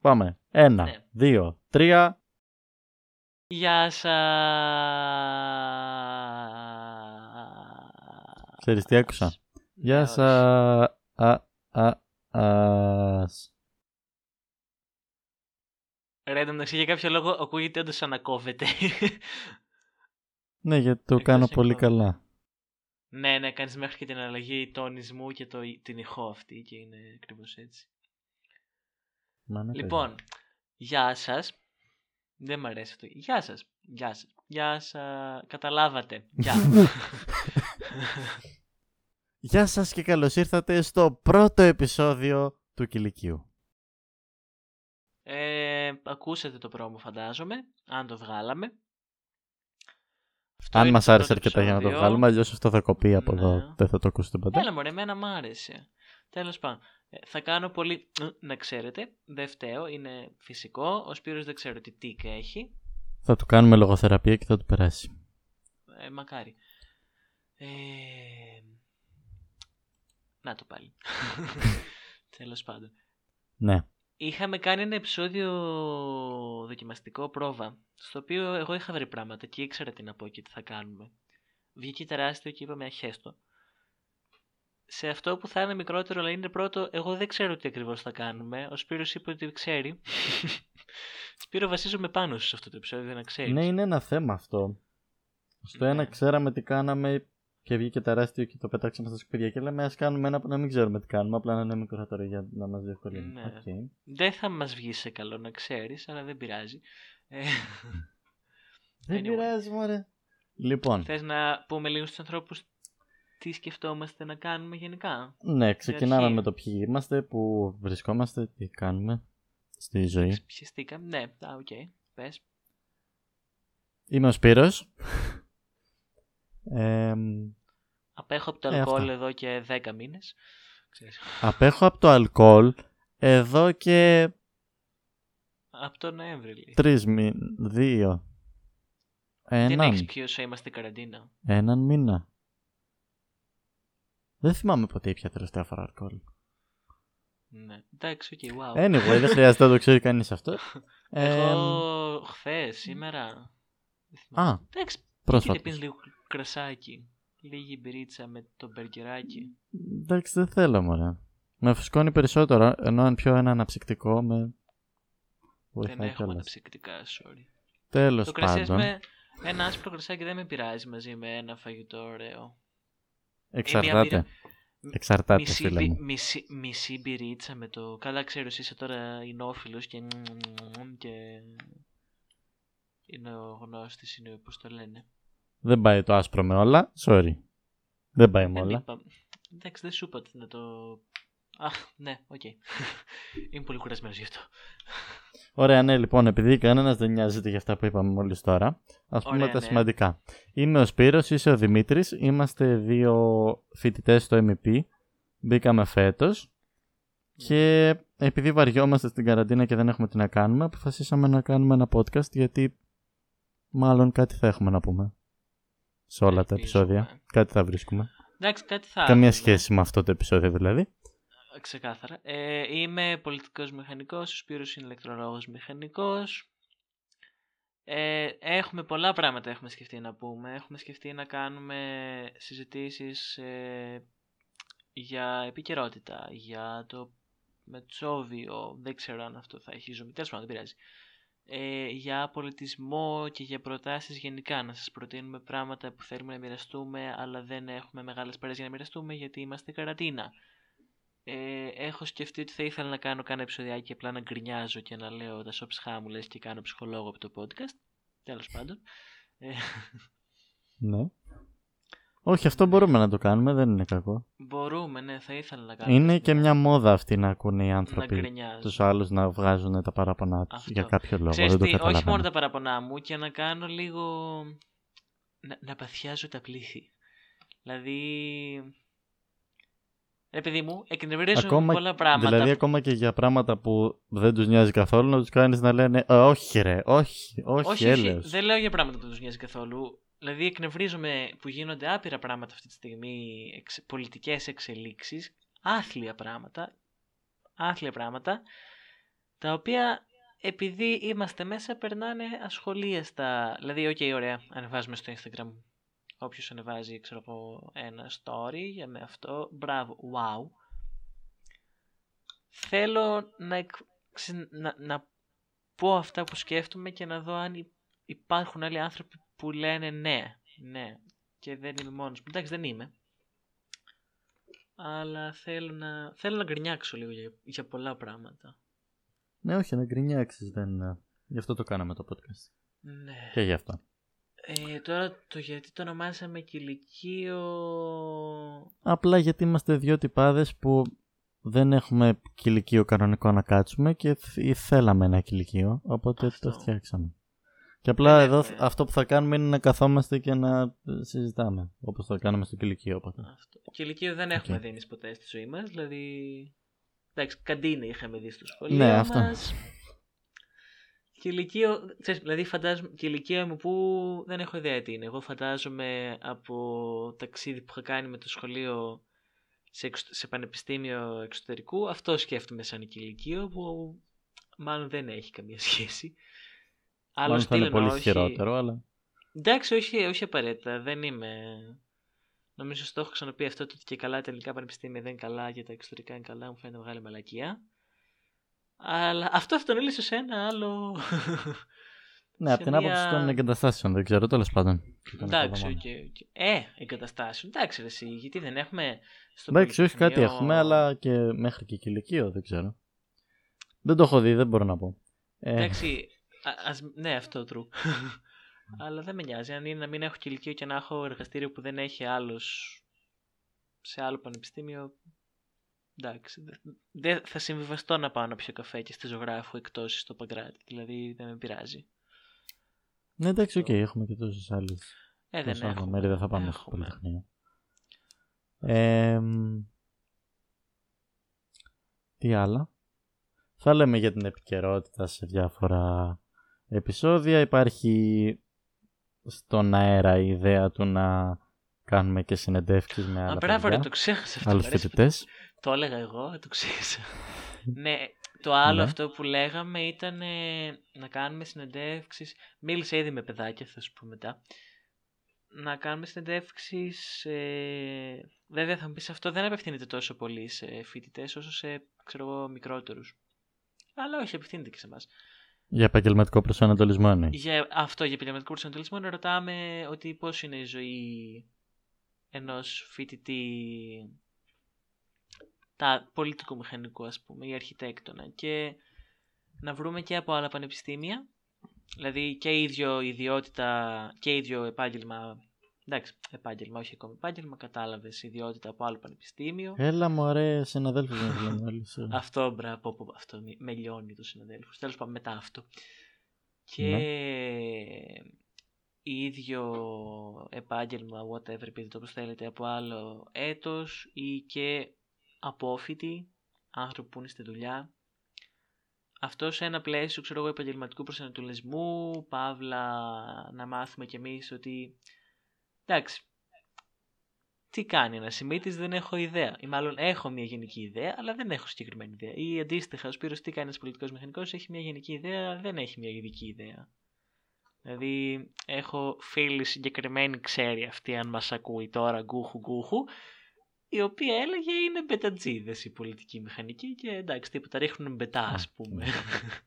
Πάμε. Ένα, Ναι. δύο, τρία. Γεια σας. Ξέρεις τι άκουσα; Γεια σας. Α, α, ας. Ρε, εντωμεταξύ για κάποιο λόγο ακούγεται όντως σαν να κόβεται. Ναι, γιατί το Εκτός κάνω από- πολύ καλά. ναι, ναι, κάνεις μέχρι και την αλλαγή τονισμού και το, την ηχό αυτή και είναι ακριβώς έτσι. Μα ναι, Λοιπόν, γεια σας. Δεν μ' αρέσει αυτό. Γεια σας. Γεια σας. Γεια σας. Καταλάβατε. Γεια. παιδί. Γεια σας και καλώς ήρθατε στο πρώτο επεισόδιο του Κηλικίου. ε, ακούσατε το πρόμο φαντάζομαι. Αν το βγάλαμε. Αυτό Αν είναι μας το άρεσε πρώτο αρκετά για να το επεισόδιο. βγάλουμε, αλλιώς αυτό θα κοπεί από Ναι. εδώ. Δεν θα το ακούσετε ποτέ. Έλα μωρέ, εμένα μ' άρεσε. Τέλος πάντων. Ε, θα κάνω πολύ... Να ξέρετε, δεν φταίω, είναι φυσικό. Ο Σπύρος δεν ξέρω τι τίκ έχει. Θα του κάνουμε λογοθεραπεία και θα του περάσει. Ε, μακάρι. Ε, να το πάλι. Τέλος πάντων. Ναι. Είχαμε κάνει ένα επεισόδιο δοκιμαστικό πρόβα, στο οποίο εγώ είχα βρει πράγματα και ήξερα τι να πω και τι θα κάνουμε. Βγήκε τεράστιο και είπαμε α χέσ' το. Σε αυτό που θα είναι μικρότερο αλλά είναι πρώτο, εγώ δεν ξέρω τι ακριβώς θα κάνουμε. Ο Σπύρος είπε ότι ξέρει. Σπύρο βασίζομαι πάνω σου σε αυτό το επεισόδιο, να ξέρεις. Ναι, είναι ένα θέμα αυτό. Στο Ναι. ένα ξέραμε τι κάναμε και βγήκε τεράστιο και το πετάξαμε στα σκουπίδια και λέμε ας κάνουμε ένα που να μην ξέρουμε τι κάνουμε, απλά να είναι μικρό τώρα για να μας διευκολύνει. Ναι. Οκ. Δεν θα μας βγει σε καλό να ξέρεις, αλλά δεν πειράζει. Ε, Δεν Anyway. πειράζει μωρέ. Λοιπόν, θες να πούμε λίγο στους ανθρώπους τι σκεφτόμαστε να κάνουμε γενικά. ναι, ξεκινάμε αρχή. με το ποιοι είμαστε, που βρισκόμαστε, τι κάνουμε στη ζωή. Πιεστήκαμε. Ναι, α, οκ. Πες. Είμαι ο Σπύρος. Ε, Απέχω από το Ε, αλκοόλ αυτά. εδώ και 10 μήνες. Ξέρεις. απέχω από το αλκοόλ εδώ και Από το Νοέμβρη λέει. τρεις μήνες, δύο, Δεν έναν, έχεις πει όσο είμαστε καραντίνα. έναν μήνα. Δεν θυμάμαι ποτέ πια τελευταία φορά αλκοόλ. Ναι. Εντάξει, οκ, wow. Anyway, δεν χρειάζεται να το ξέρει κανείς αυτό. Ε, Εγώ χθες, σήμερα. δεν θυμάμαι. Α, Εντάξει, πρόσφατα. πήγαινε πίνεις λίγο κρασάκι. Λίγη μπυρίτσα με το μπεργκεράκι. Εντάξει, δεν θέλω μωρέ. Με φουσκώνει περισσότερο, ενώ αν πιω ένα αναψυκτικό με Δεν βοηθάει έχουμε κιόλας. αναψυκτικά, sorry. Τέλος Το κρασί πάντων, με ένα άσπρο κρασάκι δεν με πειράζει μαζί με ένα φαγητό ωραίο. Εξαρτάται. μπύρα- Εξαρτάται, Μισή, φίλε μπι- μου. μισή, μισή μπυρίτσα με το. Καλά, ξέρω, εσύ είσαι τώρα εινόφιλος και. και. Είναι ο γνώστης, είναι πώς το λένε. Δεν πάει το άσπρο με όλα, sorry. Δεν πάει με Δεν όλα. είπα. Εντάξει, δεν σου είπα ότι να το. Αχ, ναι, οκ. Είμαι πολύ κουρασμένος γι' αυτό. Ωραία, ναι, λοιπόν, επειδή κανένας δεν νοιάζεται για αυτά που είπαμε μόλις τώρα, ας πούμε Ωραία, τα ναι. σημαντικά. Είμαι ο Σπύρος, είσαι ο Δημήτρης, είμαστε δύο φοιτητές στο ΕΜΠ. Μπήκαμε φέτος. Και επειδή βαριόμαστε στην καραντίνα και δεν έχουμε τι να κάνουμε, αποφασίσαμε να κάνουμε ένα podcast γιατί μάλλον κάτι θα έχουμε να πούμε. Σε όλα τα Ελπίζουμε. επεισόδια. Κάτι θα βρίσκουμε. Εντάξει, κάτι θα. Καμία έχουμε. σχέση με αυτό το επεισόδιο δηλαδή. Ξεκάθαρα. Ε, είμαι πολιτικός μηχανικός, ο Σπύρος είναι ηλεκτρολόγος μηχανικός. Ε, έχουμε πολλά πράγματα έχουμε σκεφτεί να πούμε. Έχουμε σκεφτεί να κάνουμε συζητήσεις ε, για επικαιρότητα, για το Μετσόβιο, δεν ξέρω αν αυτό θα έχει ζωή, τέλος πάντων δεν πειράζει. Ε, για πολιτισμό και για προτάσεις γενικά, να σας προτείνουμε πράγματα που θέλουμε να μοιραστούμε, αλλά δεν έχουμε μεγάλες παρέες για να μοιραστούμε γιατί είμαστε καραντίνα. Ε, έχω σκεφτεί ότι θα ήθελα να κάνω κάνα επεισοδιάκι απλά να γκρινιάζω και να λέω τα σώψ χάμουλες και κάνω ψυχολόγο από το podcast. Τέλος πάντων. Ε, Ναι. Όχι, αυτό μπορούμε να το κάνουμε, δεν είναι κακό. μπορούμε, ναι, θα ήθελα να κάνω. Είναι και μια μόδα αυτή να ακούνε οι να άνθρωποι γκρινιάζω. τους άλλους να βγάζουν τα παράπονά τους Αυτό. για κάποιο λόγο. Ξέρεις δεν το τι, όχι καταλαβαίνω. μόνο τα παραπονά μου και να κάνω λίγο... Να, να παθιάζω τα πλήθη. Δηλαδή... Επειδή μου, εκνευρίζουν Ακόμα- πολλά πράγματα. Δηλαδή, ακόμα και για πράγματα που δεν τους νοιάζει καθόλου, να τους κάνεις να λένε «Α, Όχι, ρε, όχι, όχι, όχι, όχι, έλεος». δεν λέω για πράγματα που δεν τους νοιάζει καθόλου. Δηλαδή εκνευρίζομαι που γίνονται άπειρα πράγματα αυτή τη στιγμή, εξ, πολιτικές εξελίξεις, άθλια πράγματα, άθλια πράγματα τα οποία επειδή είμαστε μέσα περνάνε ασχολίαστα. Δηλαδή, οκ, okay, ωραία, ανεβάζουμε στο Instagram. Όποιος ανεβάζει, ξέρω εγώ, ένα story για με αυτό. Μπράβο, wow. Θέλω να, να, να πω αυτά που σκέφτομαι και να δω αν υπάρχουν άλλοι άνθρωποι που λένε ναι, ναι. Και δεν είμαι μόνος μου. Εντάξει, δεν είμαι. Αλλά θέλω να, θέλω να γκρινιάξω λίγο για, για πολλά πράγματα. Ναι, όχι, να γκρινιάξεις. Δεν... Γι' αυτό το κάναμε το podcast. Ναι. Και γι' αυτό. Ε, τώρα το γιατί το ονομάσαμε κηλικείο... Απλά γιατί είμαστε δύο τυπάδες που δεν έχουμε κηλικείο κανονικό να κάτσουμε και θέλαμε ένα κηλικείο, οπότε αυτό. το φτιάξαμε. Και απλά εδώ αυτό που θα κάνουμε είναι να καθόμαστε και να συζητάμε, όπως το κάναμε στο κηλικείο. Οπότε. Αυτό. Κηλικείο δεν έχουμε okay. δίνει ποτέ στη ζωή μας, δηλαδή Εντάξει, καντίνη είχαμε δει στο σχολείο ναι, αυτό. Μας. Κηλικείο, ξέρεις, δηλαδή φαντάζομαι, κηλικείο μου που δεν έχω ιδέα τι είναι. Εγώ φαντάζομαι από ταξίδι που είχα κάνει με το σχολείο σε, σε πανεπιστήμιο εξωτερικού, αυτό σκέφτομαι σαν κηλικείο που μάλλον δεν έχει καμία σχέση. Άλλο θα είναι πολύ όχι... χειρότερο, αλλά... Εντάξει, όχι, όχι απαραίτητα. Δεν είμαι Νομίζω στο έχω ξαναπεί αυτό ότι και καλά τα ελληνικά πανεπιστήμια δεν είναι καλά και τα εξωτερικά είναι καλά, μου φαίνεται μεγάλη μαλακία. Αλλά αυτό αυτονήλυσε σε ένα άλλο. Ναι, από την μια... άποψη των εγκαταστάσεων, δεν ξέρω, τέλος πάντων. Εντάξει, οκ. Okay, okay. Ε, εγκαταστάσεων. Εντάξει, εσύ, γιατί δεν έχουμε. Στο Εντάξει, όχι κάτι έχουμε, αλλά και μέχρι και κυλικείο, δεν ξέρω. Δεν το έχω δει, δεν μπορώ να πω. Ε... Εντάξει, ας... ναι, αυτό true. Αλλά δεν με νοιάζει. Αν είναι να μην έχω κυλικείο και να έχω εργαστήριο που δεν έχει άλλος σε άλλο πανεπιστήμιο. Εντάξει. Δεν θα συμβιβαστώ να πάω να πιω καφέ και στη ζωγράφου εκτός στο Παγκράτι. Δηλαδή δεν με πειράζει. Ναι, εντάξει, οκ, okay, έχουμε και τόσες άλλες. Ε, δεν έχουμε. Μέρη δεν θα πάμε στο Πολυτεχνείο. Ε, τι άλλα; Θα λέμε για την επικαιρότητα σε διάφορα επεισόδια. Υπάρχει στον αέρα η ιδέα του να κάνουμε και συνεντεύξεις με άλλα Μπράβο, ρε, το ξέχασα αυτό. Άλλους φοιτητές. Το έλεγα εγώ, το ξέχασα. ναι, το άλλο ναι. αυτό που λέγαμε ήταν να κάνουμε συνεντεύξεις. Μίλησα ήδη με παιδάκια, θα σου πω μετά. Να κάνουμε συνεντεύξεις. Ε... Βέβαια θα μου πεις αυτό δεν απευθύνεται τόσο πολύ σε φοιτητές όσο σε ξέρω εγώ, μικρότερους. Αλλά όχι, απευθύνεται και σε εμάς. Για επαγγελματικό προσανατολισμό, ναι. Για αυτό, για επαγγελματικό προσανατολισμό, ρωτάμε ότι πώς είναι η ζωή ενός φοιτητή τα πολιτικού μηχανικού, ας πούμε, ή αρχιτέκτονα και να βρούμε και από άλλα πανεπιστήμια, δηλαδή και ίδιο ιδιότητα και ίδιο επάγγελμα Εντάξει, επάγγελμα, όχι ακόμη επάγγελμα, κατάλαβες ιδιότητα από άλλο πανεπιστήμιο. Έλα μου, ωραία, συναδέλφους να Αυτό, μπράβο, αυτό με λιώνει το συναδέλφους. Τέλος πάντων, μετά αυτό. Και ναι. ίδιο επάγγελμα, whatever, επειδή το θέλετε, από άλλο έτος ή και απόφοιτοι, άνθρωποι που είναι στη δουλειά. Αυτό σε ένα πλαίσιο, ξέρω εγώ, επαγγελματικού προσανατολισμού, παύλα να μάθουμε κι εμείς ότι Εντάξει. Τι κάνει ένας σημείτη, δεν έχω ιδέα. Ή μάλλον έχω μια γενική ιδέα, αλλά δεν έχω συγκεκριμένη ιδέα. Ή αντίστοιχα, ο Σπύρος τι κάνει ένας πολιτικός μηχανικός, έχει μια γενική ιδέα, αλλά δεν έχει μια ειδική ιδέα. Δηλαδή, έχω φίλη συγκεκριμένη, ξέρει αυτή αν μας ακούει τώρα, γκούχου γκούχου, η οποία έλεγε είναι μπετατζίδες η πολιτική μηχανική και εντάξει, τίποτα ρίχνουν μπετά, ας πούμε. Ναι.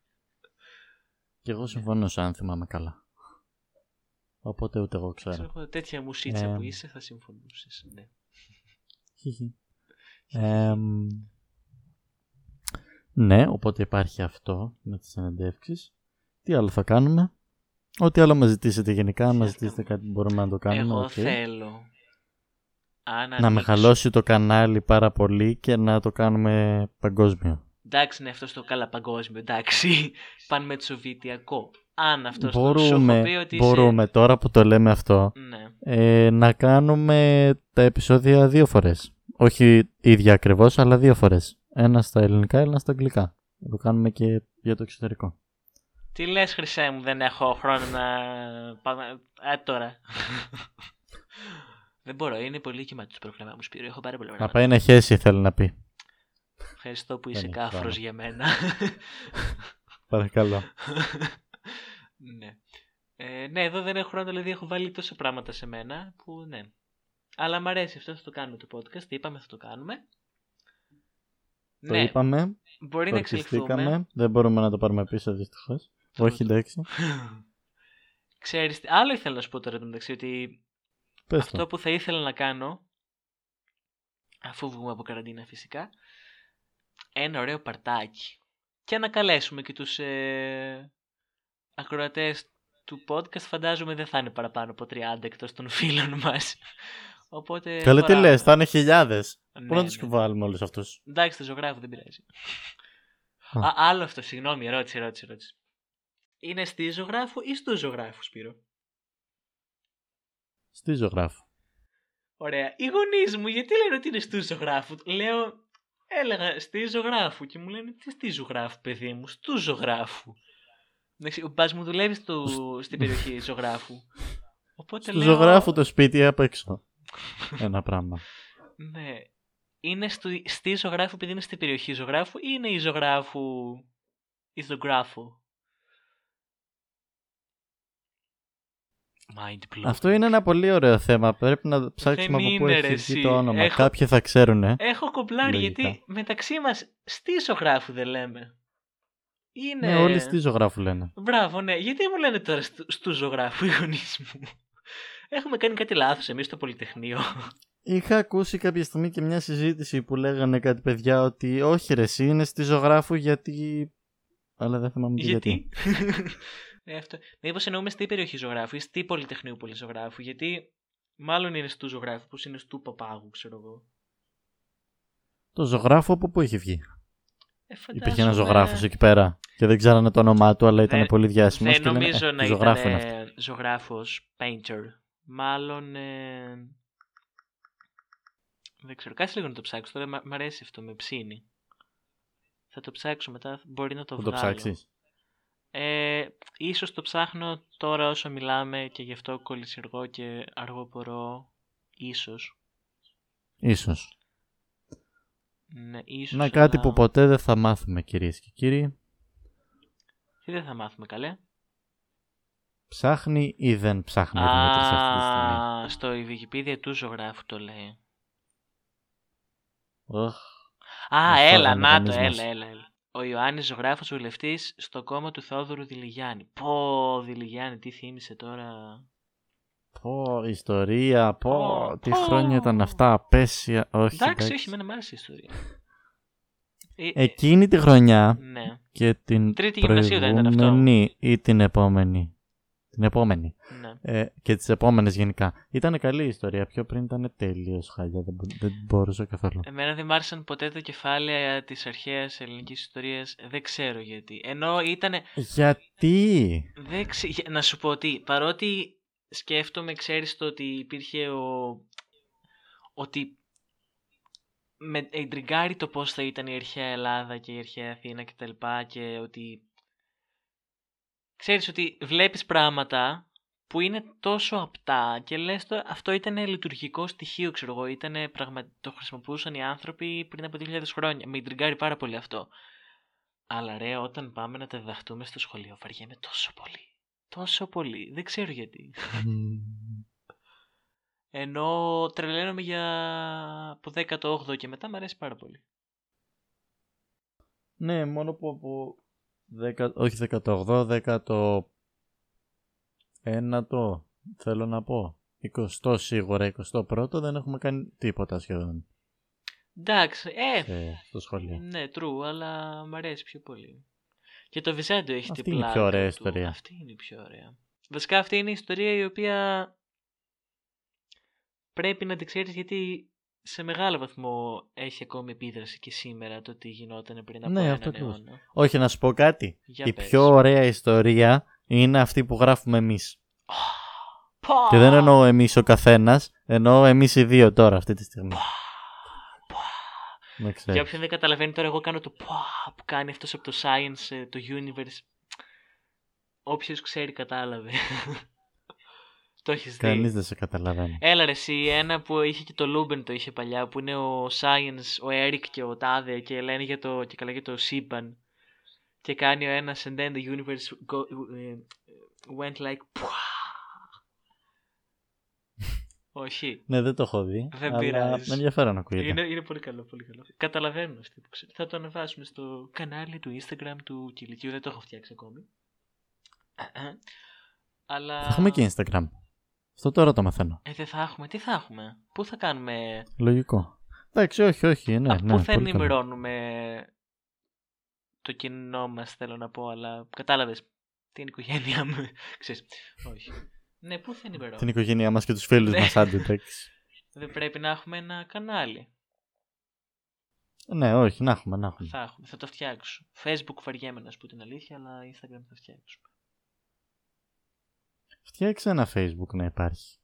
Και εγώ συμφωνώ, αν θυμάμαι καλά. Οπότε ούτε εγώ ξέρω. ξέρω τέτοια μουσίτσα ε, που είσαι θα συμφωνούσες. Ναι. ε, ναι, οπότε υπάρχει αυτό με τις συνεντεύξεις. Τι άλλο θα κάνουμε; Ό,τι άλλο μας ζητήσετε γενικά, αν μας ζητήσετε κάτι που μπορούμε να το κάνουμε. Εγώ okay. θέλω να μεγαλώσει το κανάλι πάρα πολύ και να το κάνουμε παγκόσμιο. Εντάξει, ναι, αυτό στο καλά παγκόσμιο, εντάξει. Πάνε με τσοβιτιακό αν αυτό μπορούμε, πει ότι Μπορούμε τώρα που το λέμε αυτό ναι. ε, να κάνουμε τα επεισόδια δύο φορές. Όχι ίδια ακριβώς, αλλά δύο φορές. Ένα στα ελληνικά, ένα στα αγγλικά. Να το κάνουμε και για το εξωτερικό. Τι λες Χρυσέ μου, δεν έχω χρόνο να πάμε... Ε, τώρα. δεν μπορώ, είναι πολύ κύμα τους πρόγραμμα μου Σπύρο, έχω πάρα πολύ Να πάει να χέσει θέλει να πει. Ευχαριστώ που Δεν είσαι έχει κάφρος πράγμα. για μένα. Παρακαλώ. ναι. Ε, ναι, εδώ δεν έχω χρόνο, δηλαδή έχω βάλει τόσα πράγματα σε μένα που ναι. Αλλά μ' αρέσει αυτό, θα το κάνουμε το podcast. Τι είπαμε, θα το κάνουμε. Το ναι, είπαμε, μπορεί το να εξελιχθούμε. ορκιστήκαμε. Δεν μπορούμε να το πάρουμε πίσω δυστυχώς. Όχι, εντάξει. Ξέρεις, τι- άλλο ήθελα να σου πω τώρα το μεταξύ, ότι Πες αυτό το. που θα ήθελα να κάνω, αφού βγούμε από καραντίνα φυσικά, ένα ωραίο παρτάκι. Και να καλέσουμε και τους ε, ακροατές του podcast, φαντάζομαι δεν θα είναι παραπάνω από 30 εκτός των φίλων μας. Οπότε... Καλά, τι φοράμε. λες, θα είναι χιλιάδες. Ναι, Πού να ναι, τους ναι. βάλουμε όλους αυτούς; Εντάξει, το ζωγράφο δεν πειράζει. Α. Α, άλλο αυτό, συγγνώμη, ερώτηση, ερώτηση, ερώτηση. Είναι στη ζωγράφου ή στο ζωγράφους, Σπύρο; Στη ζωγράφου. Ωραία. Οι γονείς μου, γιατί λένε ότι είναι στου ζωγράφου. Λέω, έλεγα στη ζωγράφου και μου λένε τι στη ζωγράφου, παιδί μου, στου ζωγράφου. Εντάξει, Ο μπας μου δουλεύει στο, στην περιοχή ζωγράφου. Οπότε Στου λέω, ζωγράφου το σπίτι απ' έξω. Ένα πράγμα. Ναι. Είναι στο, στη ζωγράφου επειδή είναι στην περιοχή ζωγράφου ή είναι η ζωγράφου ή ζωγράφου. Mind blowing. Αυτό είναι ένα πολύ ωραίο θέμα. Πρέπει να ψάξουμε Δεν από πού είναι, έχει ρε, βγει εσύ. το όνομα. Έχω- Κάποιοι θα ξέρουν, ε. Έχω κομπλάρει Λογικά. γιατί μεταξύ μας στη ζωγράφου δεν λέμε. Είναι... Ναι, όλοι στη ζωγράφου λένε. Μπράβο, ναι. Γιατί μου λένε τώρα στου, στους ζωγράφους οι γονείς μου; Έχουμε κάνει κάτι λάθος εμείς στο Πολυτεχνείο. Είχα ακούσει κάποια στιγμή και μια συζήτηση που λέγανε κάτι παιδιά ότι όχι ρε εσύ είναι στη ζωγράφου γιατί... Αλλά δεν θυμάμαι και γιατί; γιατί. ε, αυτό. Μήπως εννοούμε στη περιοχή ζωγράφου ή στη Πολυτεχνείου Πολυζωγράφου. Γιατί μάλλον είναι στους ζωγράφους, που είναι στου παπάγου, ξέρω εγώ. Το ζωγράφο από πού είχε βγει; Ε, Υπήρχε ένας φαντάζομαι- ζωγράφος εκεί πέρα και δεν ξέρανε το όνομά του, αλλά ήταν Δεν- πολύ διάσημος. Δεν νομίζω να ζωγράφο ήταν είναι αυτό. ζωγράφος painter. Μάλλον. Ε... Δεν ξέρω. Κάτσε λίγο να το ψάξω. Τώρα μ' μ' αρέσει αυτό με ψήνει. Θα το ψάξω μετά. Μπορεί να το Θα το βγάλω. ψάξεις. Ε, ίσως το ψάχνω τώρα όσο μιλάμε και γι' αυτό κολλησιεργώ και αργοπορώ. Ίσως. Ίσως. Ναι, ίσως. Να κάτι αλλά- που ποτέ δεν θα μάθουμε κυρίες και κύριοι. Τι δεν θα μάθουμε καλέ. Ψάχνει ή δεν ψάχνει ο Δημήτρης αυτή τη στιγμή; Α, στο η Wikipedia του ζωγράφου το λέει. Οχ, Α, Μας έλα, φάγανε να το, γονείς μας. έλα, έλα, έλα. Ο Ιωάννης ζωγράφος βουλευτής στο κόμμα του Θόδωρου Δηλιγιάννη. Πω, Δηλιγιάννη, τι θύμισε τώρα. Πω, ιστορία, πω, Πω, τι πω. χρόνια ήταν αυτά, απέσια. Όχι, Εντάξει, εντάξει. όχι, εμένα μου άρεσε η ιστορία. Ε, Εκείνη τη χρονιά ναι, και την Τρίτη γυμνασίου δεν ήταν αυτό; προηγούμενη ή την επόμενη. Την επόμενη. ναι. Ε, και τις επόμενες γενικά. Ήταν καλή η ιστορία. Πιο πριν ήταν τελείως χάλια. Δεν, μπο- δεν μπορούσα καθόλου. Εμένα δεν μ' άρεσαν ποτέ τα κεφάλαια της αρχαίας ελληνικής ιστορίας. Δεν ξέρω γιατί. Ενώ ήταν. Γιατί; Δεν ξε... για- Να σου πω τι. Παρότι σκέφτομαι, ξέρεις το ότι υπήρχε ο. Ότι με εντριγκάρει το πώς θα ήταν η αρχαία Ελλάδα και η αρχαία Αθήνα και τα λοιπά και ότι ξέρεις ότι βλέπεις πράγματα που είναι τόσο απτά και λες το, αυτό ήταν λειτουργικό στοιχείο ξέρω εγώ, ήτανε πραγμα... το χρησιμοποιούσαν οι άνθρωποι πριν από 2000 χρόνια. Με εντριγκάρει πάρα πολύ αυτό. Αλλά ρε, όταν πάμε να τα διδαχτούμε στο σχολείο, βαριέμαι τόσο πολύ. Τόσο πολύ. Δεν ξέρω γιατί. Ενώ τρελαίνομαι για από 18 και μετά μου αρέσει πάρα πολύ. ναι, μόνο που από. 10, όχι 18, 19 ένατο θέλω να πω. 20 σίγουρα, 21 δεν έχουμε κάνει τίποτα σχεδόν Εντάξει, ε, σε, στο σχολείο. ναι, true, αλλά μου αρέσει πιο πολύ. Και το Βυζάντιο έχει Αυτή την είναι η πλάκα πιο ωραία του. ιστορία. Αυτή είναι η πιο ωραία. Βασικά αυτή είναι η ιστορία η οποία πρέπει να την ξέρεις γιατί σε μεγάλο βαθμό έχει ακόμη επίδραση και σήμερα το τι γινόταν πριν από Ναι, έναν αυτό ακριβώς. αιώνα. Όχι, να σου πω κάτι. Για η πες. πιο ωραία ιστορία είναι αυτή που γράφουμε εμείς. Πω! Και δεν εννοώ εμείς ο καθένας, εννοώ εμείς οι δύο τώρα αυτή τη στιγμή. Πω! Να Για ξέρεις. όποιον δεν καταλαβαίνει τώρα, εγώ κάνω το πουά που κάνει αυτός από το Science, ε, το Universe. Όποιος ξέρει κατάλαβε. Το έχεις δει. Κανείς δεν σε καταλαβαίνει. Έλα ρε εσύ, ένα που είχε και το Luben το είχε παλιά, που είναι ο Science, ο Eric και ο Τάδε και λένε για το, και καλά για το σύμπαν. Και κάνει ο ένας and then the universe go, ε, went like... Όχι. Ναι, δεν το έχω δει. Δεν αλλά πειράζει. Με ενδιαφέρον ακούγεται. Είναι, είναι πολύ καλό, πολύ καλό. Καταλαβαίνω αυτοί που ξέρουν. Θα το ανεβάσουμε στο κανάλι του Instagram του Κυλικίου. Δεν το έχω φτιάξει ακόμη. Αλλά... Θα έχουμε και Instagram. Αυτό τώρα το μαθαίνω. Ε, δεν θα έχουμε. Τι θα έχουμε; Πού θα κάνουμε... Λογικό. Εντάξει, όχι, όχι. Ναι, Α, ναι, πού θα πολύ καλό. ενημερώνουμε το κοινό μας θέλω να πω, αλλά κατάλαβες την οικογένειά μου. Ξέρεις, όχι. Ναι, πού θα ενημερώνουμε; Την οικογένειά μας και τους φίλους Ναι. μα, άντε εντάξει. Δεν πρέπει να έχουμε ένα κανάλι. Ναι, όχι, να έχουμε, να έχουμε. Θα έχουμε, θα το φτιάξω. Facebook βαριέμαι να σου πω την αλήθεια, αλλά Instagram θα φτιάξουμε. Φτιάξε ένα Facebook να υπάρχει.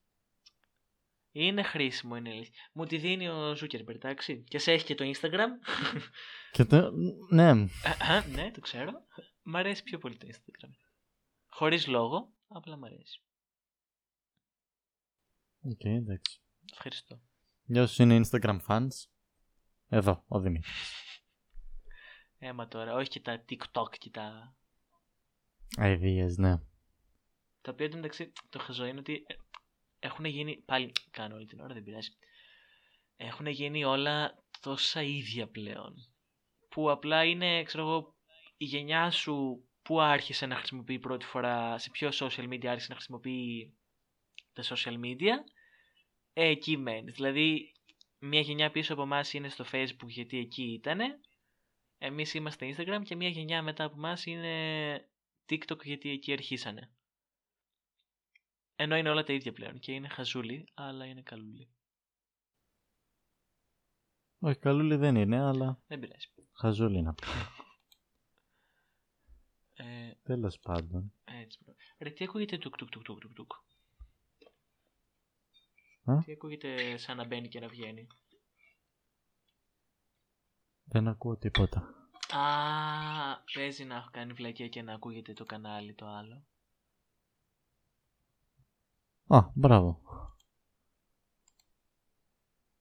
Είναι χρήσιμο, είναι αλήθεια. Μου τη δίνει ο Zuckerberg, εντάξει. Και σε έχει και το Instagram. Και το... Ναι, ναι, το ξέρω. Μ' αρέσει πιο πολύ το Instagram. Χωρίς λόγο, απλά μ' αρέσει. οκ, εντάξει. Ευχαριστώ. Για όσους είναι Instagram fans, εδώ, ο Δημήτρης. Ε μα τώρα, όχι και τα TikTok και τα... Ideas, ναι. Τα οποία εντωμεταξύ το χαζό είναι ότι έχουν γίνει. Πάλι κάνω όλη την ώρα, δεν πειράζει. Έχουν γίνει όλα τόσα ίδια πλέον. Που απλά είναι, ξέρω εγώ, η γενιά σου που άρχισε να χρησιμοποιεί πρώτη φορά, σε ποιο social media άρχισε να χρησιμοποιεί τα social media, ε, εκεί μένεις. Δηλαδή, μια γενιά πίσω από εμάς είναι στο Facebook γιατί εκεί ήτανε. Εμείς είμαστε Instagram και μια γενιά μετά από εμάς είναι TikTok γιατί εκεί αρχίσανε. Ενώ είναι όλα τα ίδια πλέον και είναι χαζούλη, αλλά είναι καλούλη. Όχι, καλούλη δεν είναι, αλλά Δεν πειράζει. χαζούλη είναι απλά. Ε, Τέλος πάντων. έτσι, bro. Ρε, τι ακούγεται τουκ τουκ τουκ τουκ τουκ τουκ; Α; Τι ακούγεται σαν να μπαίνει και να βγαίνει; Δεν ακούω τίποτα. Α, παίζει να έχω κάνει βλακεία και να ακούγεται το κανάλι το άλλο. Α, μπράβο.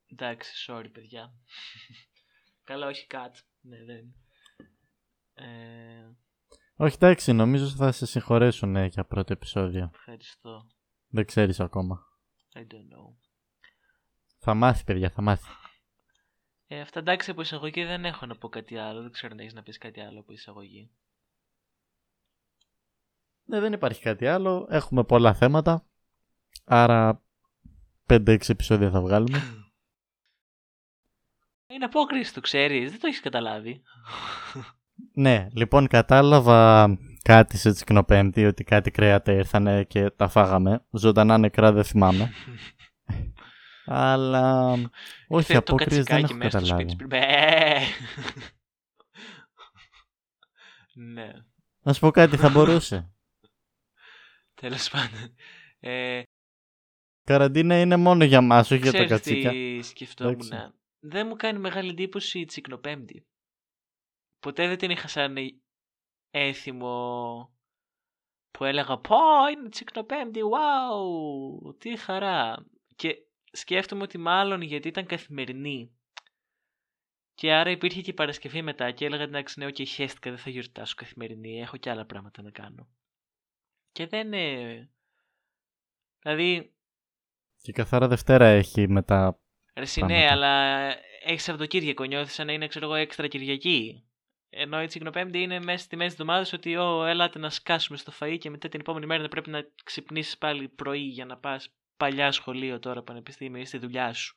Εντάξει, sorry παιδιά. Καλά, όχι cut. Ναι, δεν. Ε, Όχι, εντάξει, νομίζω θα σε συγχωρέσουν ε, για πρώτο επεισόδιο. ευχαριστώ. Δεν ξέρεις ακόμα. I don't know. Θα μάθει, παιδιά, θα μάθει. Ε, αυτά εντάξει από εισαγωγή δεν έχω να πω κάτι άλλο. Δεν ξέρω αν έχεις να πεις κάτι άλλο από εισαγωγή. Ναι, δεν υπάρχει κάτι άλλο. Έχουμε πολλά θέματα. Άρα 5-6 επεισόδια θα βγάλουμε. Είναι απόκριση, το ξέρεις. Δεν το έχεις καταλάβει. ναι, λοιπόν κατάλαβα κάτι σε τσικνοπέμπτη ότι κάτι κρέατα ήρθανε και τα φάγαμε. Ζωντανά νεκρά δεν θυμάμαι. Αλλά όχι, Ήρθε το απόκριες δεν κατσικάκι έχω μέσα στο σπίτι. καταλάβει. σου, Μπε. ναι, Να σου πω κάτι, θα μπορούσε. τέλος πάντων. Ε, Καραντίνα είναι μόνο για μας, όχι για τα ξέρεις κατσίκια. τι σκεφτόμουν. Εντάξει. Δεν μου κάνει μεγάλη εντύπωση η τσικνοπέμπτη. Ποτέ δεν την είχα σαν έθιμο που έλεγα πω είναι τσικνοπέμπτη, wow, τι χαρά. Και σκέφτομαι ότι μάλλον γιατί ήταν καθημερινή και άρα υπήρχε και η Παρασκευή μετά και έλεγα εντάξει ναι, οκ, χέστηκα, δεν θα γιορτάσω καθημερινή, έχω και άλλα πράγματα να κάνω. Και δεν είναι... Δηλαδή, Και καθαρά Δευτέρα έχει μετά. ρε εσύ, ναι, Πράγματα. αλλά έχεις Σαββατοκύριακο, νιώθεις σαν να είναι ξέρω εγώ έξτρα Κυριακή. Ενώ η Τσικνοπέμπτη είναι μέσα στη μέση της εβδομάδας ότι «Ω, ελάτε να σκάσουμε στο φαΐ και μετά την επόμενη μέρα θα πρέπει να ξυπνήσεις πάλι πρωί για να πας παλιά σχολείο τώρα, πανεπιστήμιο ή στη δουλειά σου.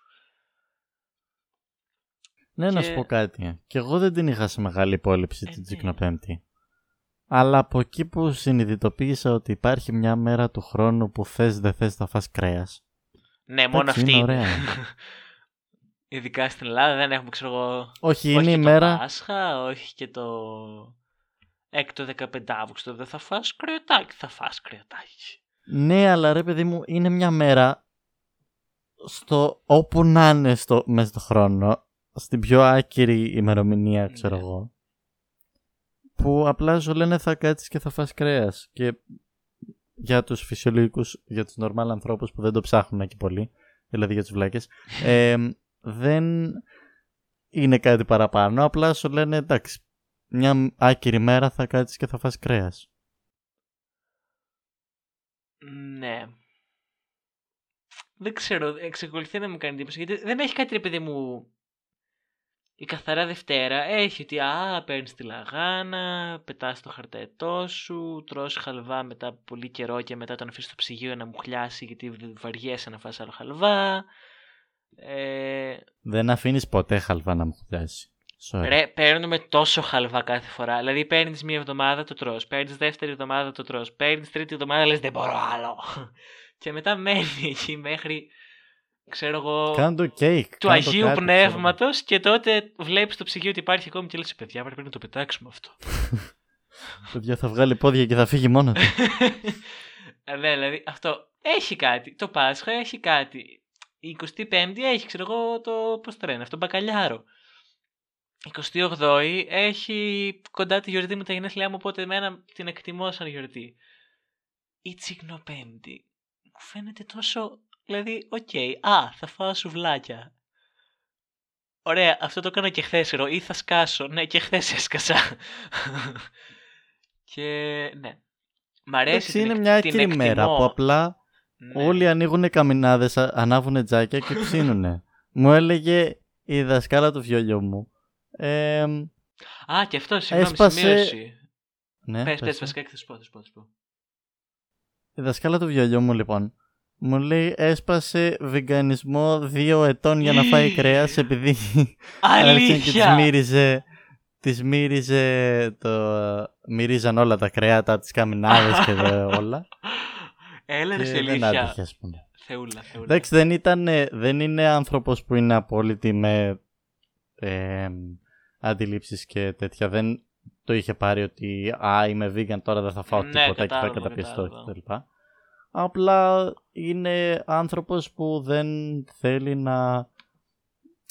Ναι, να Και- σου πω κάτι. Και εγώ δεν την είχα σε μεγάλη υπόλοιψη Ε, την ναι. Τσικνοπέμπτη. Αλλά από εκεί που συνειδητοποίησα ότι υπάρχει μια μέρα του χρόνου που θες δεν θες θα φας κρέας. Ναι, μόνο Εντάξει, αυτή είναι είναι. ωραία. Ειδικά στην Ελλάδα δεν έχουμε, ξέρω εγώ. Όχι, όχι είναι και η το μέρα. Πάσχα, όχι και το. Έκτο 15 Αύγουστο δεν θα φας κρεατάκι. Θα φας κρεατάκι. Ναι, αλλά ρε παιδί μου, είναι μια μέρα στο όπου να είναι στο, μέσα στο χρόνο, στην πιο άκυρη ημερομηνία, ξέρω Ναι. εγώ, που απλά σου λένε θα κάτσεις και θα φας κρέας. Και για τους φυσιολογικούς, για τους νορμάλ ανθρώπους που δεν το ψάχνουν εκεί πολύ, δηλαδή για τους βλάκες, ε, δεν είναι κάτι παραπάνω, απλά σου λένε εντάξει, μια άκυρη μέρα θα κάτσεις και θα φας κρέας. Ναι. Δεν ξέρω, εξακολουθεί να μου κάνει εντύπωση, γιατί δεν έχει κάτι, ρε μου, η καθαρά Δευτέρα έχει ότι α, παίρνεις τη λαγάνα, πετάς το χαρταετό σου, τρως χαλβά μετά από πολύ καιρό και μετά τον αφήσεις στο ψυγείο να μου χλιάσει γιατί βαριέσαι να φας άλλο χαλβά. Ε... Δεν αφήνεις ποτέ χαλβά να μου χλιάσει. Ρε, παίρνουμε τόσο χαλβά κάθε φορά. Δηλαδή παίρνεις μία εβδομάδα το τρως, παίρνεις δεύτερη εβδομάδα το τρως, παίρνεις τρίτη εβδομάδα λες δεν μπορώ άλλο. και μετά μένει εκεί μέχρι ξέρω εγώ, το κέικ, του Αγίου κάτι, Πνεύματος και τότε βλέπεις το ψυγείο ότι υπάρχει ακόμη και λες παιδιά πρέπει να το πετάξουμε αυτό. παιδιά θα βγάλει πόδια και θα φύγει μόνος του. ναι, δηλαδή αυτό έχει κάτι. Το Πάσχα έχει κάτι. Η 25η έχει, ξέρω εγώ, το πώς το λένε, αυτό μπακαλιάρο. Η 28η έχει κοντά τη γιορτή με τα γενέθλιά μου, οπότε εμένα την εκτιμώ σαν γιορτή. Η Τσικνοπέμπτη μου φαίνεται τόσο Δηλαδή, ok, okay, α, θα φάω σουβλάκια. Ωραία, αυτό το έκανα και χθες, ή θα σκάσω. Ναι, και χθες έσκασα. και ναι. Μ' αρέσει την, είναι μια άκυρη μέρα που απλά ναι. όλοι ανοίγουν καμινάδες, ανάβουν τζάκια και ψήνουνε. μου έλεγε η δασκάλα του βιολιού μου. Ε, Α, και αυτό, συγγνώμη, έσπασε... σημείωση. Ναι, πες, πες, βασικά, θα πω, θα πω. Η δασκάλα του βιολιού μου, λοιπόν, μου λέει έσπασε βεγγανισμό δύο ετών για να φάει κρέας επειδή Αλήθεια! και της μύριζε, της μύριζε το... μυρίζαν όλα τα κρέατα, τις καμινάδες και όλα. Έλερε σε Δεν άτυχε, ας πούμε. Θεούλα, θεούλα. Εντάξει, δεν, ήταν, δεν είναι άνθρωπος που είναι απόλυτη με ε, αντιλήψεις και τέτοια. Δεν το είχε πάρει ότι «Α, είμαι vegan, τώρα δεν θα φάω ναι, τίποτα και θα καταπιεστώ» κτλ. Απλά είναι άνθρωπος που δεν θέλει να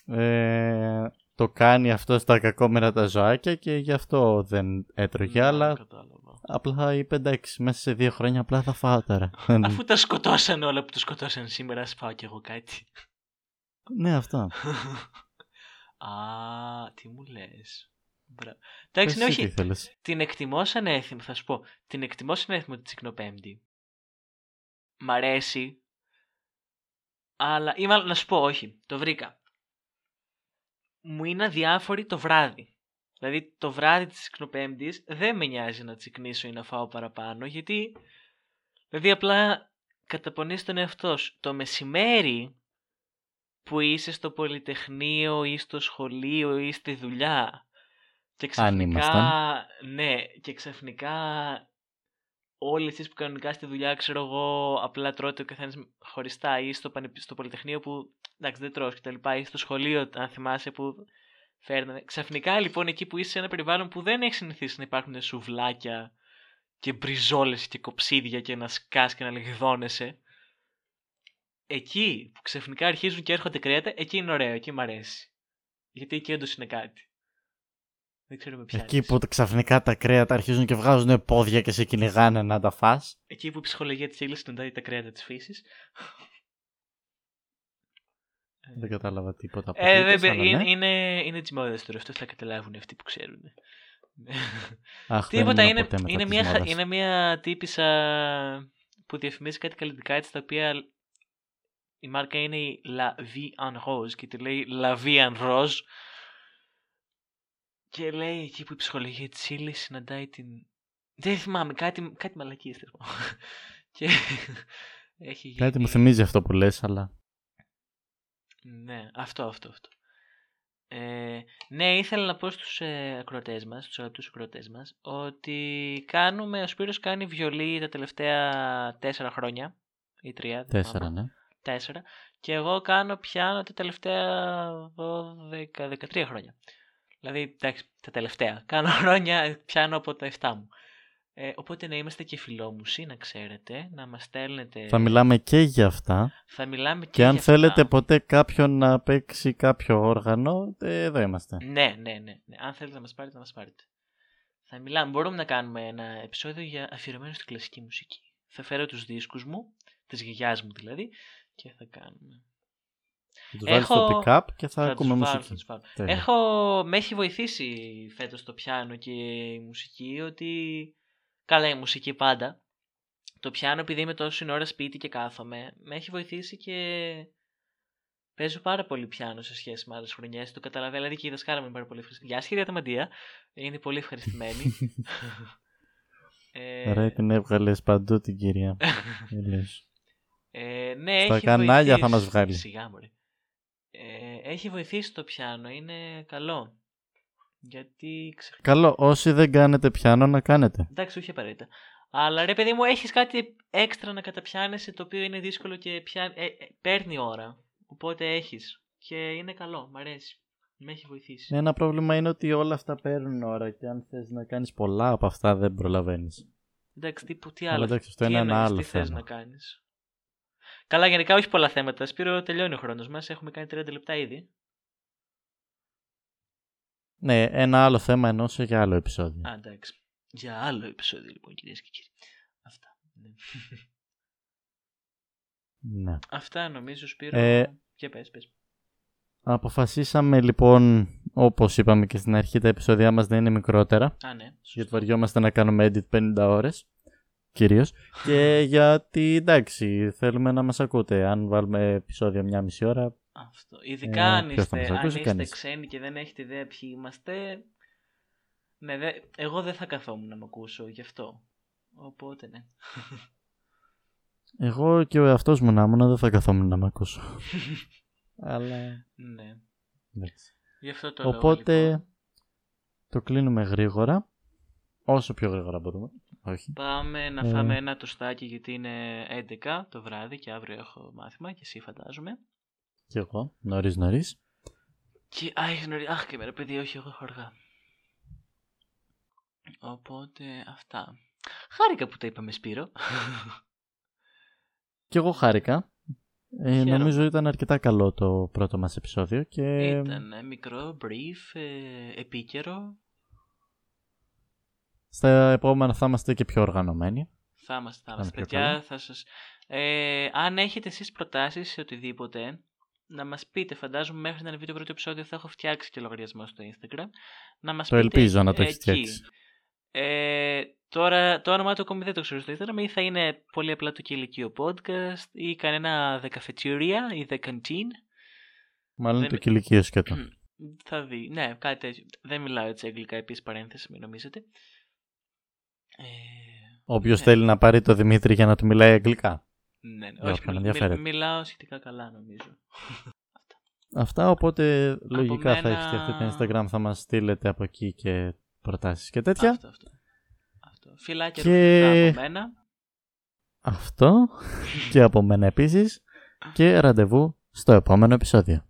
ε, το κάνει αυτό στα κακόμενα τα ζωάκια και γι' αυτό δεν έτρωγε, ναι, αλλά κατάλαβα. απλά είπε εντάξει μέσα σε δύο χρόνια απλά θα φάω τώρα. Αφού τα σκοτώσαν όλα που το σκοτώσαν σήμερα, ας φάω κι εγώ κάτι. ναι, αυτό. Α, τι μου λες. Εντάξει, ναι, όχι. Την εκτιμώ σαν έθιμο, θα σου πω. Την εκτιμώ σαν έθιμο τη Τσικνοπέμπτη μ' αρέσει. Αλλά, ή μάλλον να σου πω, όχι, το βρήκα. Μου είναι αδιάφορη το βράδυ. Δηλαδή το βράδυ της Συκνοπέμπτης δεν με νοιάζει να τσικνήσω ή να φάω παραπάνω γιατί δηλαδή απλά καταπονείς τον εαυτό σου. Το μεσημέρι που είσαι στο πολυτεχνείο ή στο σχολείο ή στη δουλειά και ξαφνικά, ναι, και ξαφνικά όλοι εσεί που κανονικά στη δουλειά, ξέρω εγώ, απλά τρώτε ο καθένας χωριστά ή στο, στο Πολυτεχνείο που εντάξει δεν τρως και τα λοιπά ή στο σχολείο, αν θυμάσαι, που φέρνανε. Ξαφνικά λοιπόν εκεί που είσαι σε ένα περιβάλλον που δεν έχει συνηθίσει να υπάρχουν σουβλάκια και μπριζόλες και κοψίδια και να σκάς και να λιγδώνεσαι. Εκεί που ξαφνικά αρχίζουν και έρχονται κρέατα, εκεί είναι ωραίο, εκεί μου αρέσει. Γιατί εκεί όντως είναι κάτι. Δεν ξέρω με Εκεί που ξαφνικά τα κρέατα αρχίζουν και βγάζουν πόδια και σε κυνηγάνε να τα φας. Εκεί που η ψυχολογία της ύλης συναντάει τα κρέατα της φύσης. Δεν κατάλαβα τίποτα από ε, δεν, είναι, ναι. είναι, είναι της μόδας τώρα, αυτό θα καταλάβουν αυτοί που ξέρουν. Αχ, Τίποτα, είναι, είναι, μια, είναι μια τύπησα που διαφημίζει κάτι καλλιτικά έτσι τα οποία η μάρκα είναι η La Vie en Rose και τη λέει La Vie en Rose και λέει εκεί που η ψυχολογία της ύλη συναντάει την. Δεν θυμάμαι, κάτι, κάτι μαλακή και έχει Κάτι μου θυμίζει αυτό που λες, αλλά... Ναι, αυτό, αυτό, αυτό. Ε, ναι, ήθελα να πω στους ε, ακροατές μας, στους αγαπητούς ακροατές μας, ότι κάνουμε, ο Σπύρος κάνει βιολί τα τελευταία τέσσερα χρόνια, ή τρία. Τέσσερα, ναι. Τέσσερα. Και εγώ κάνω πιάνο τα τελευταία 12-13 χρόνια. Δηλαδή, εντάξει, τα τελευταία. Κάνω χρόνια, πιάνω από τα 7 μου. Ε, οπότε να είμαστε και φιλόμουσοι, να ξέρετε, να μας στέλνετε... Θα μιλάμε και για αυτά. Θα μιλάμε και, και αν για θέλετε ποτέ κάποιον να παίξει κάποιο όργανο, ε, εδώ είμαστε. Ναι, ναι, ναι, ναι. Αν θέλετε να μας πάρετε, να μας πάρετε. Θα μιλάμε. Μπορούμε να κάνουμε ένα επεισόδιο για αφιερωμένο στην κλασική μουσική. θα φέρω τους δίσκους μου, της γιαγιάς μου δηλαδή, και θα κάνουμε. Θα τους βάλεις στο Έχω- pick-up και θα, Θα ακούμε τους βάλω, μουσική. θα τους βάλω. Τέλεια. Έχω, με έχει βοηθήσει φέτος το πιάνο και η μουσική ότι καλά η μουσική πάντα. Το πιάνο επειδή είμαι τόση ώρα σπίτι και κάθομαι με έχει βοηθήσει και παίζω πάρα πολύ πιάνο σε σχέση με άλλες χρονιές. Το καταλαβαίνω, δηλαδή και η δασκάλα μου είναι πάρα πολύ ευχαριστημένη. Γεια σας κυρία Ταμαντία, είναι πολύ ευχαριστημένη. ε, Ρε την έβγαλες παντού την κυρία. Έλεος. ε, ναι, Στα έχει κανάλια θα βοηθήσει. μας βγάλει. Σιγά μωρέ. Ε, έχει βοηθήσει το πιάνο, είναι καλό. Γιατί ξε... Καλό, όσοι δεν κάνετε πιάνο να κάνετε. Εντάξει, όχι απαραίτητα. Αλλά ρε παιδί μου, έχεις κάτι έξτρα να καταπιάνεσαι το οποίο είναι δύσκολο και πια... ε, ε, παίρνει ώρα. Οπότε έχεις. Και είναι καλό, μ' αρέσει. Με έχει βοηθήσει. Ένα πρόβλημα είναι ότι όλα αυτά παίρνουν ώρα και αν θες να κάνεις πολλά από αυτά δεν προλαβαίνεις. Εντάξει, τι, τι Αλλά άλλο. εντάξει, αυτό τι είναι ένα εννοείς, άλλο τι θες θέμα. να κάνεις. Καλά, γενικά όχι πολλά θέματα. Σπύρο, τελειώνει ο χρόνος μας. Έχουμε κάνει 30 λεπτά ήδη. Ναι, ένα άλλο θέμα εννοούσε για άλλο επεισόδιο. Α, εντάξει. Για άλλο επεισόδιο λοιπόν κυρίες και κύριοι. Αυτά. Ναι. Ναι. Αυτά νομίζω Σπύρο. Ε, Και πες, πες. Αποφασίσαμε λοιπόν, όπως είπαμε και στην αρχή, τα επεισόδια μας να είναι μικρότερα. Α, ναι. σωστό. Γιατί βαριόμαστε να κάνουμε edit 50 ώρες. Κυρίως. και γιατί εντάξει, θέλουμε να μας ακούτε. Αν βάλουμε επεισόδιο μια μισή ώρα, Αυτό. Ειδικά Ε, αν ποιος θα είστε, μας αν ακούσει, είστε κανείς. ξένοι και δεν έχετε ιδέα ποιοι είμαστε. Ναι, δε, εγώ δεν θα καθόμουν να με ακούσω γι' αυτό. Οπότε ναι. εγώ και ο εαυτός μου να ήμουν δεν θα καθόμουν να με ακούσω. Αλλά ναι. εντάξει. Γι' αυτό το Οπότε λόγο, λοιπόν. το κλείνουμε γρήγορα. Όσο πιο γρήγορα μπορούμε. Όχι. Πάμε να Ε. φάμε ένα τοστάκι γιατί είναι 11 το βράδυ και αύριο έχω μάθημα και εσύ φαντάζομαι. Και εγώ, νωρίς νωρίς. Και αχ, νωρί... αχ και μέρα παιδί, όχι εγώ έχω αργά. Οπότε αυτά. Χάρηκα που τα είπαμε Σπύρο. Και εγώ χάρηκα. Ε, Χαίρομαι. νομίζω ήταν αρκετά καλό το πρώτο μας επεισόδιο και Ήταν ε, μικρό, brief, ε, επίκαιρο. Στα επόμενα θα είμαστε και πιο οργανωμένοι. Θα είμαστε, θα Πάμε είμαστε. πιο Παιδιά, καλά. θα σας... Ε, αν έχετε εσείς προτάσεις σε οτιδήποτε, να μας πείτε. Φαντάζομαι μέχρι να ανεβεί το πρώτο επεισόδιο θα έχω φτιάξει και λογαριασμό στο Instagram. Να μας Το πείτε ελπίζω να το έχεις εκεί. φτιάξει. Ε, τώρα το όνομά του ακόμη δεν το ξέρω στο Instagram ή θα είναι πολύ απλά το κηλικείο podcast ή κανένα The Cafeteria ή The Canteen. Μάλλον Δεν- το κηλικείο σκέτο. θα δει. Ναι, κάτι τέτοιο. Δεν μιλάω έτσι αγγλικά επίσης παρένθεση, μην νομίζετε. Ε, Όποιο ναι. θέλει να πάρει το Δημήτρη για να του μιλάει αγγλικά. ναι, ναι. Για όχι, όποιον μιλ- ενδιαφέρεται. μιλ- μιλάω σχετικά καλά νομίζω. Αυτά οπότε λογικά θα μένα- έχει φτιαχτεί το Instagram, θα μας στείλετε από εκεί και προτάσεις και τέτοια. Αυτό, αυτό. αυτό. Φιλάκια Και- και... από μένα. Αυτό και από μένα επίσης και ραντεβού στο επόμενο επεισόδιο.